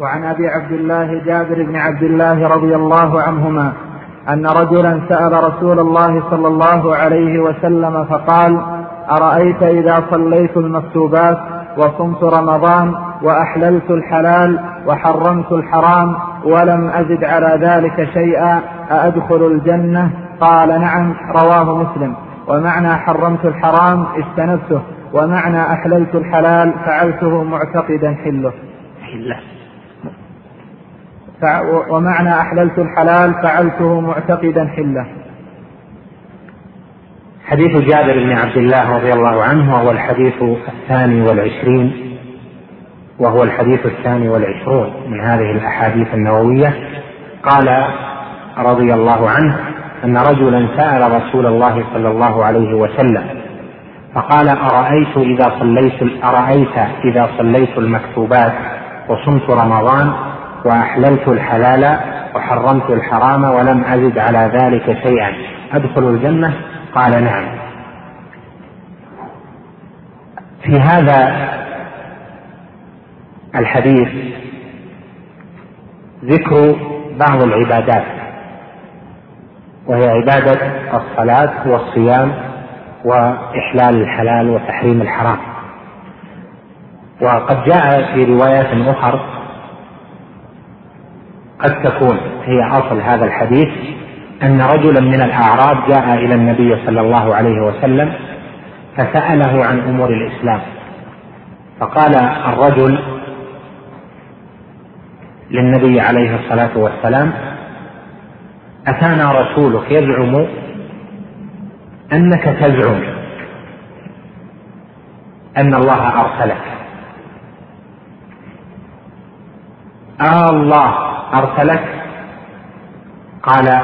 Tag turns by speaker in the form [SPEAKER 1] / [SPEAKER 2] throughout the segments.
[SPEAKER 1] وعن أبي عبد الله جابر بن عبد الله رضي الله عنهما أن رجلا سأل رسول الله صلى الله عليه وسلم فقال أرأيت إذا صليت المكتوبات وصمت رمضان وأحللت الحلال وحرمت الحرام ولم أزد على ذلك شيئا أأدخل الجنة؟ قال نعم رواه مسلم. ومعنى حرمت الحرام اجتنبته ومعنى أحللت الحلال فعلته معتقدا حله. حله ومعنى أحللت الحلال فعلته معتقدا حلة.
[SPEAKER 2] حديث جابر بن عبد الله رضي الله عنه وهو الحديث الثاني والعشرين وهو الحديث الثاني والعشرون من هذه الأحاديث النووية. قال رضي الله عنه أن رجلا سأل رسول الله صلى الله عليه وسلم فقال أرأيت إذا صليت أرأيت إذا صليت المكتوبات وصمت رمضان وأحللت الحلال وحرمت الحرام ولم أزد على ذلك شيئا. أدخل الجنة؟ قال نعم. في هذا الحديث ذكر بعض العبادات وهي عبادة الصلاة والصيام وإحلال الحلال وتحريم الحرام. وقد جاء في روايات أخر قد تكون هي أصل هذا الحديث أن رجلا من الأعراب جاء إلى النبي صلى الله عليه وسلم فسأله عن أمور الإسلام. فقال الرجل للنبي عليه الصلاة والسلام أتانا رسولك يزعم أنك تزعم أن الله أرسلك. آه الله. أرسلك؟ قال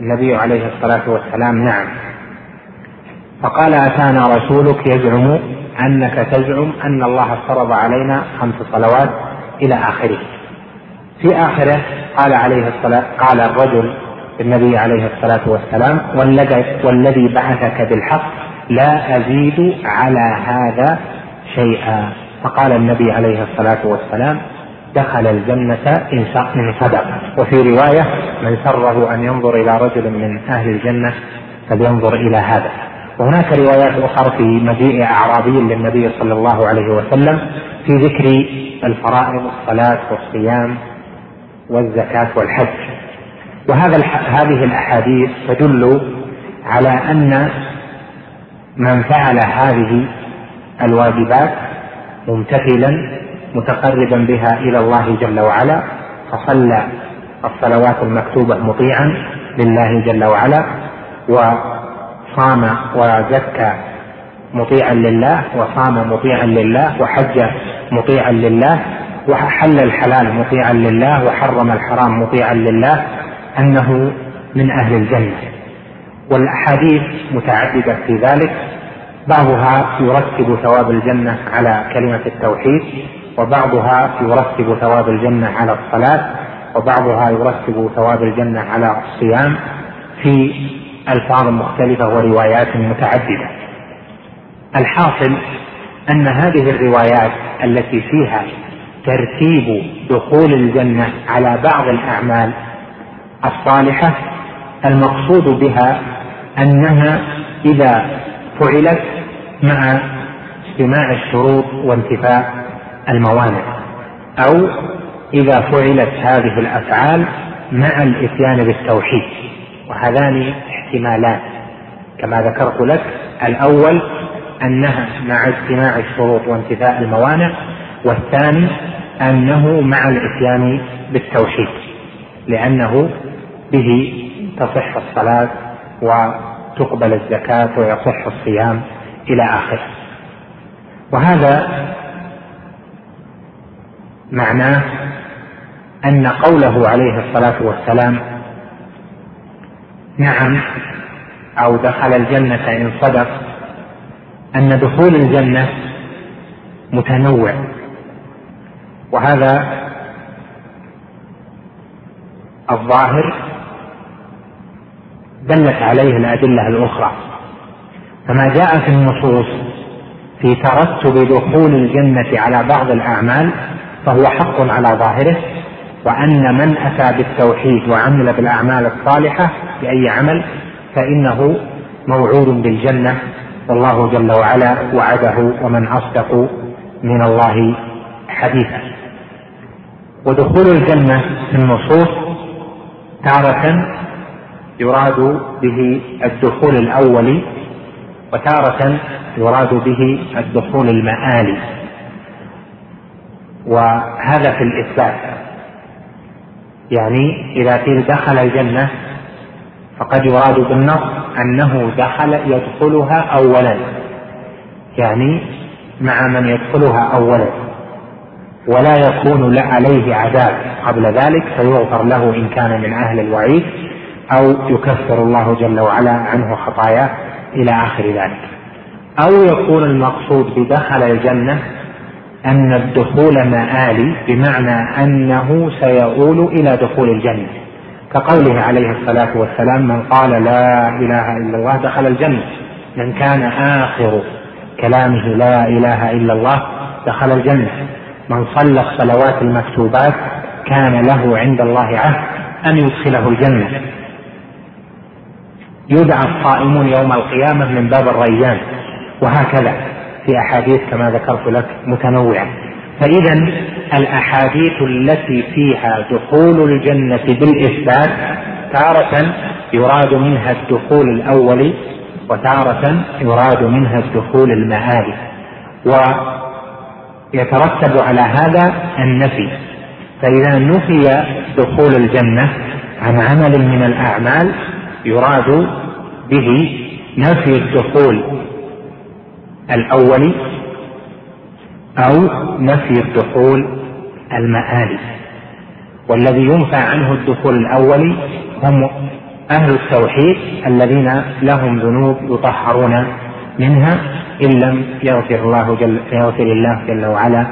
[SPEAKER 2] النبي عليه الصلاة والسلام نعم. فقال أتانا رسولك يزعم أنك تزعم أن الله فرض علينا خمس صلوات إلى آخره. في آخره قال عليه الصلاة قال الرجل النبي عليه الصلاة والسلام والذي بعثك بالحق لا أزيد على هذا شيئا. فقال النبي عليه الصلاة والسلام دخل الجنة إن صدق. وفي رواية من سره أن ينظر إلى رجل من أهل الجنة فلينظر إلى هذا. وهناك روايات أخرى في مجيء أعرابي للنبي صلى الله عليه وسلم في ذكر الفرائض الصلاة والصيام والزكاة والحج. وهذا هذه الأحاديث تدل على أن من فعل هذه الواجبات ممتثلا متقربا بها إلى الله جل وعلا فصلى الصلوات المكتوبة مطيعا لله جل وعلا وصام وزكى مطيعا لله وصام مطيعا لله وحج مطيعا لله وحل الحلال مطيعا لله وحرم الحرام مطيعا لله أنه من أهل الجنة. والأحاديث متعددة في ذلك بعضها يرتب ثواب الجنة على كلمة التوحيد وبعضها يرتب ثواب الجنة على الصلاة وبعضها يرتب ثواب الجنة على الصيام في ألفاظ مختلفة وروايات متعددة. الحاصل أن هذه الروايات التي فيها ترتيب دخول الجنة على بعض الأعمال الصالحة المقصود بها أنها إذا فعلت مع اجتماع الشروط وانتفاء الموانع أو إذا فعلت هذه الأفعال مع الإتيان بالتوحيد. وهذان احتمالان. كما ذكرت لك الأول أنها مع اجتماع الشروط وانتفاء الموانع والثاني أنه مع الإتيان بالتوحيد لأنه به تصح الصلاة وتقبل الزكاة ويصح الصيام إلى آخره. وهذا معناه أن قوله عليه الصلاة والسلام نعم أو دخل الجنة إن صدق أن دخول الجنة متنوع وهذا الظاهر دلت عليه الأدلة الأخرى. فما جاء في النصوص في ترتب دخول الجنة على بعض الأعمال فهو حق على ظاهره وأن من أتى بالتوحيد وعمل بالأعمال الصالحة بأي عمل فإنه موعود بالجنة والله جل وعلا وعده ومن أصدق من الله حديثا. ودخول الجنة في النصوص تارة يراد به الدخول الأولي وتارة يراد به الدخول المآلي. وهذا في الإثبات. يعني إذا قيل دخل الجنة فقد يراد بالنص أنه دخل يدخلها أولا. يعني مع من يدخلها أولا. ولا يكون عليه عذاب. قبل ذلك فيغفر له إن كان من أهل الوعيد أو يكفر الله جل وعلا عنه خطاياه إلى آخر ذلك. أو يكون المقصود بدخل الجنة أن الدخول مآلي بمعنى أنه سيؤول إلى دخول الجنة. كقوله عليه الصلاة والسلام من قال لا إله إلا الله دخل الجنة. من كان آخر كلامه لا إله إلا الله دخل الجنة. من صلى الصلوات المكتوبات كان له عند الله عهد أن يدخله الجنة. يدعى الصائمون يوم القيامة من باب الريان وهكذا. في أحاديث كما ذكرت لك متنوعة. فإذا الأحاديث التي فيها دخول الجنة بالإثبات تارة يراد منها الدخول الأول وتارة يراد منها الدخول المآلي ويترتب على هذا النفي. فإذا نفي دخول الجنة عن عمل من الأعمال يراد به نفي الدخول الأول أو نفي الدخول المآلي والذي ينفى عنه الدخول الأول هم أهل التوحيد الذين لهم ذنوب يطهرون منها إن لم يغفر الله جل يغفر الله جل وعلا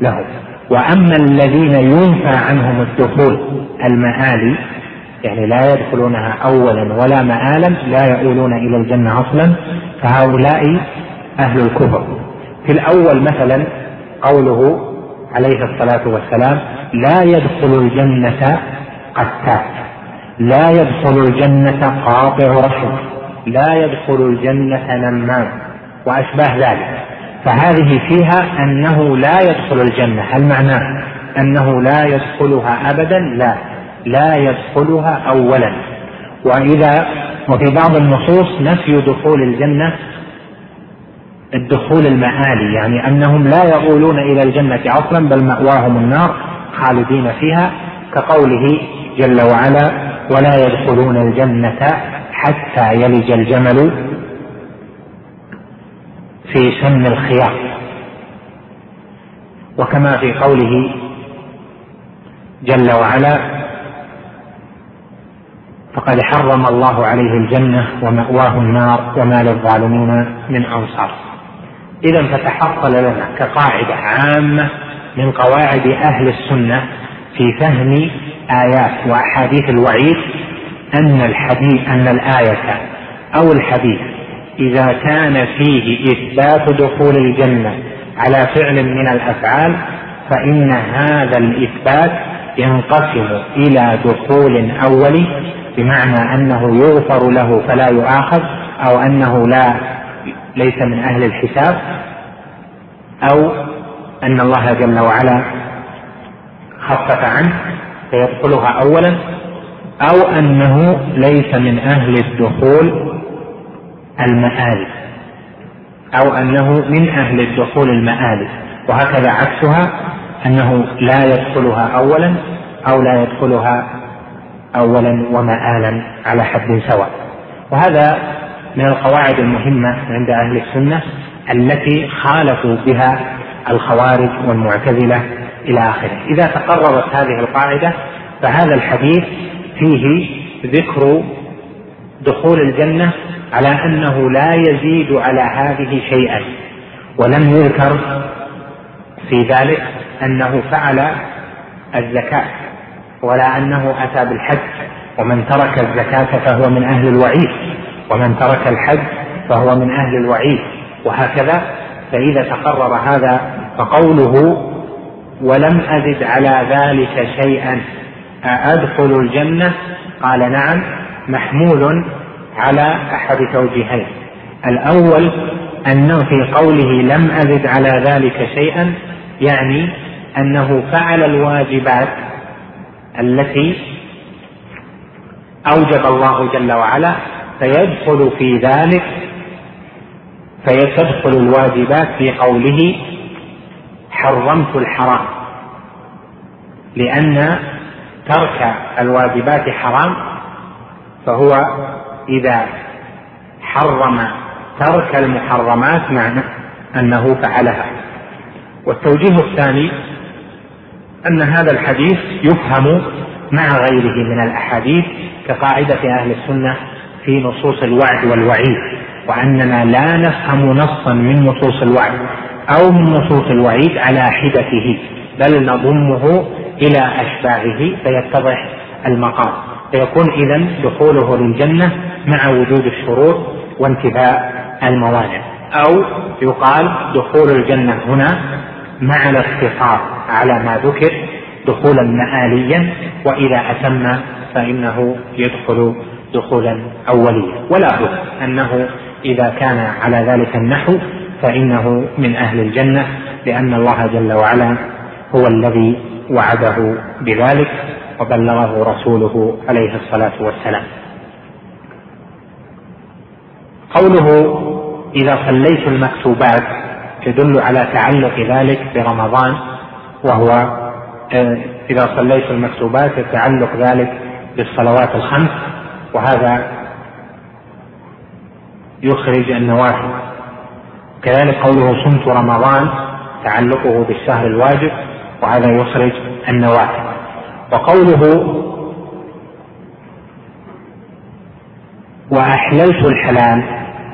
[SPEAKER 2] لهم. وأما الذين ينفى عنهم الدخول المآلي يعني لا يدخلونها أولا ولا مآلا لا يؤولون إلى الجنة أصلا فهؤلاء أهل الكفر. في الأول مثلا قوله عليه الصلاة والسلام لا يدخل الجنة قتال لا يدخل الجنة قاطع رحم لا يدخل الجنة نمام وأشباه ذلك. فهذه فيها أنه لا يدخل الجنة. هل معناه أنه لا يدخلها أبدا؟ لا. لا يدخلها أولا. وإذا وفي بعض النصوص نفي دخول الجنة الدخول المآلي يعني أنهم لا يؤولون إلى الجنة أصلا بل مأواهم النار خالدين فيها كقوله جل وعلا ولا يدخلون الجنة حتى يلج الجمل في سن الخياط. وكما في قوله جل وعلا فقد حرم الله عليه الجنة ومأواه النار وما للظالمين من أنصار. إذا فتحصل لنا كقاعدة عامة من قواعد أهل السنة في فهم آيات وأحاديث الوعيد أن الحديث أن الآية أو الحديث إذا كان فيه إثبات دخول الجنة على فعل من الأفعال فإن هذا الإثبات ينقسم إلى دخول أولي بمعنى أنه يغفر له فلا يؤاخذ أو أنه لا ليس من أهل الحساب أو أن الله جل وعلا خفف عنه فيدخلها أولا أو أنه ليس من أهل الدخول المآلي أو أنه من أهل الدخول المآلي. وهكذا عكسها أنه لا يدخلها أولا أو لا يدخلها أولا ومآلا على حد سواء. وهذا من القواعد المهمة عند أهل السنة التي خالفوا بها الخوارج والمعتزلة إلى آخره. إذا تقررت هذه القاعدة فهذا الحديث فيه ذكر دخول الجنة على أنه لا يزيد على هذه شيئا ولم يذكر في ذلك أنه فعل الزكاة ولا أنه أتى بالحج ومن ترك الزكاة فهو من أهل الوعيد. ومن ترك الحج فهو من أهل الوعيد. وهكذا فإذا تقرر هذا فقوله ولم أزد على ذلك شيئا أأدخل الجنة؟ قال نعم محمول على أحد توجيهين. الأول أنه في قوله لم أزد على ذلك شيئا يعني أنه فعل الواجبات التي أوجب الله جل وعلا فيدخل في ذلك فيتدخل الواجبات في قوله حرمت الحرام لأن ترك الواجبات حرام فهو إذا حرم ترك المحرمات معنى أنه فعلها. والتوجيه الثاني أن هذا الحديث يفهم مع غيره من الأحاديث كقاعدة أهل السنة في نصوص الوعد والوعيد وأننا لا نفهم نصا من نصوص الوعد أو من نصوص الوعيد على حدته بل نضمه إلى أشباهه فيتضح المقام. فيكون إذا دخوله للجنة مع وجود الشروط وانتفاء الموانع. أو يقال دخول الجنة هنا مع الاقتصار على ما ذكر دخولا مآليا وإذا أتم فإنه يدخل دخولا أوليا. ولا بد أنه إذا كان على ذلك النحو فإنه من أهل الجنة لأن الله جل وعلا هو الذي وعده بذلك وبلغه رسوله عليه الصلاة والسلام. قوله إذا صليت المكتوبات تدل على تعلق ذلك برمضان وهو آه، إذا صليت المكتوبات يتعلق ذلك بالصلوات الخمس وهذا يخرج النوافل كذلك قوله صمت رمضان تعلقه بالشهر الواجب وهذا يخرج النوافل وقوله وأحللت الحلال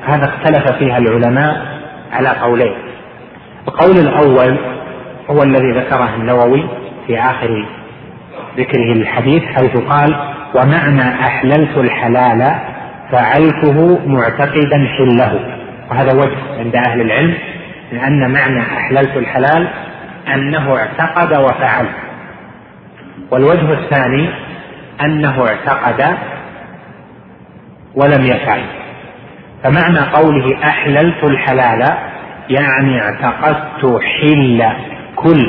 [SPEAKER 2] هذا اختلف فيها العلماء على قولين. القول الأول هو الذي ذكره النووي في آخر ذكره للحديث حيث قال ومعنى أحللت الحلال فعلته معتقدا حله. وهذا وجه عند أهل العلم لأن معنى أحللت الحلال أنه اعتقد وفعل. والوجه الثاني أنه اعتقد ولم يفعل. فمعنى قوله أحللت الحلال يعني اعتقدت حل كل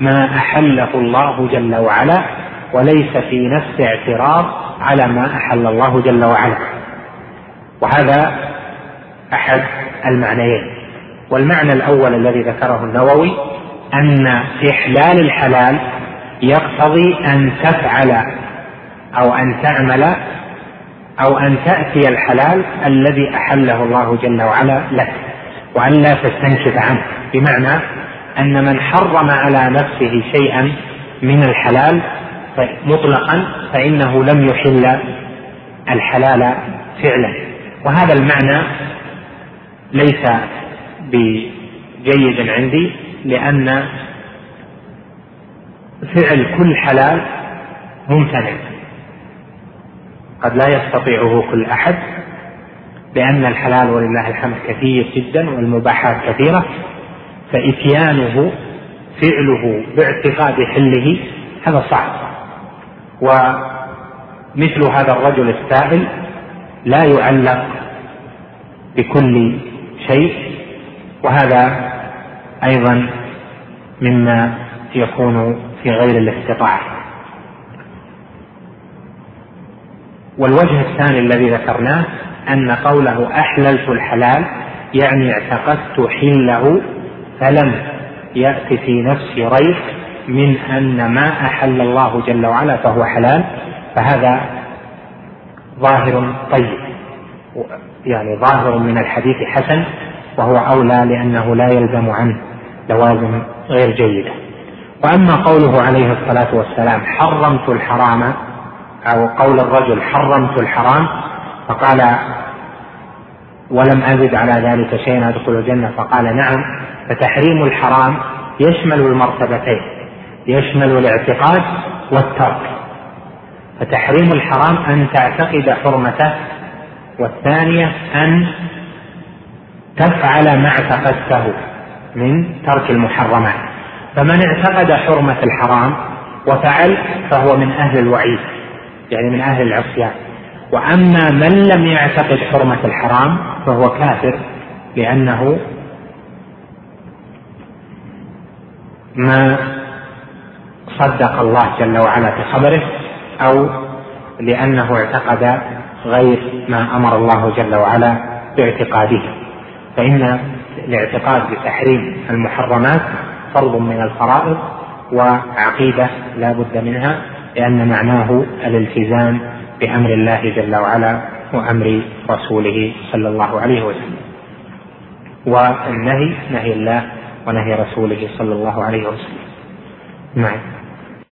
[SPEAKER 2] ما أحله الله جل وعلا وليس في نفس اعتراض على ما أحل الله جل وعلا. وهذا أحد المعنيين. والمعنى الأول الذي ذكره النووي أن إحلال الحلال يقتضي أن تفعل أو أن تعمل أو أن تأتي الحلال الذي أحله الله جل وعلا لك وأن لا تستنكف عنه. بمعنى أن من حرم على نفسه شيئا من الحلال مطلقا فإنه لم يحل الحلال فعلا. وهذا المعنى ليس بجيد عندي لأن فعل كل حلال ممتنع. قد لا يستطيعه كل أحد لأن الحلال ولله الحمد كثير جدا والمباحات كثيرة فإتيانه فعله باعتقاد حله هذا صعب. ومثل هذا الرجل السائل لا يعلق بكل شيء وهذا أيضا مما يكون في غير الاستطاعة. والوجه الثاني الذي ذكرناه أن قوله أحللت الحلال يعني اعتقدت حله فلم يأت في نفسي ريب من أن ما أحل الله جل وعلا فهو حلال فهذا ظاهر طيب. يعني ظاهر من الحديث حسن وهو أولى لأنه لا يلزم عنه لوازم غير جيدة. وأما قوله عليه الصلاة والسلام حرمت الحرام أو قول الرجل حرمت الحرام فقال ولم أزد على ذلك شيئا أدخل الجنة فقال نعم فتحريم الحرام يشمل المرتبتين. يشمل الاعتقاد والترك. فتحريم الحرام أن تعتقد حرمته والثانية أن تفعل ما اعتقدته من ترك المحرمات. فمن اعتقد حرمة الحرام وفعل فهو من أهل الوعيد يعني من أهل العصيان. وأما من لم يعتقد حرمة الحرام فهو كافر لأنه ما صدق الله جل وعلا في خبره أو لأنه اعتقد غير ما أمر الله جل وعلا باعتقاده. فإن الاعتقاد بتحريم المحرمات فرض من الفرائض وعقيدة لا بد منها لأن معناه الالتزام بأمر الله جل وعلا وأمر رسوله صلى الله عليه وسلم. والنهي نهي الله ونهي رسوله صلى الله عليه وسلم. نعم.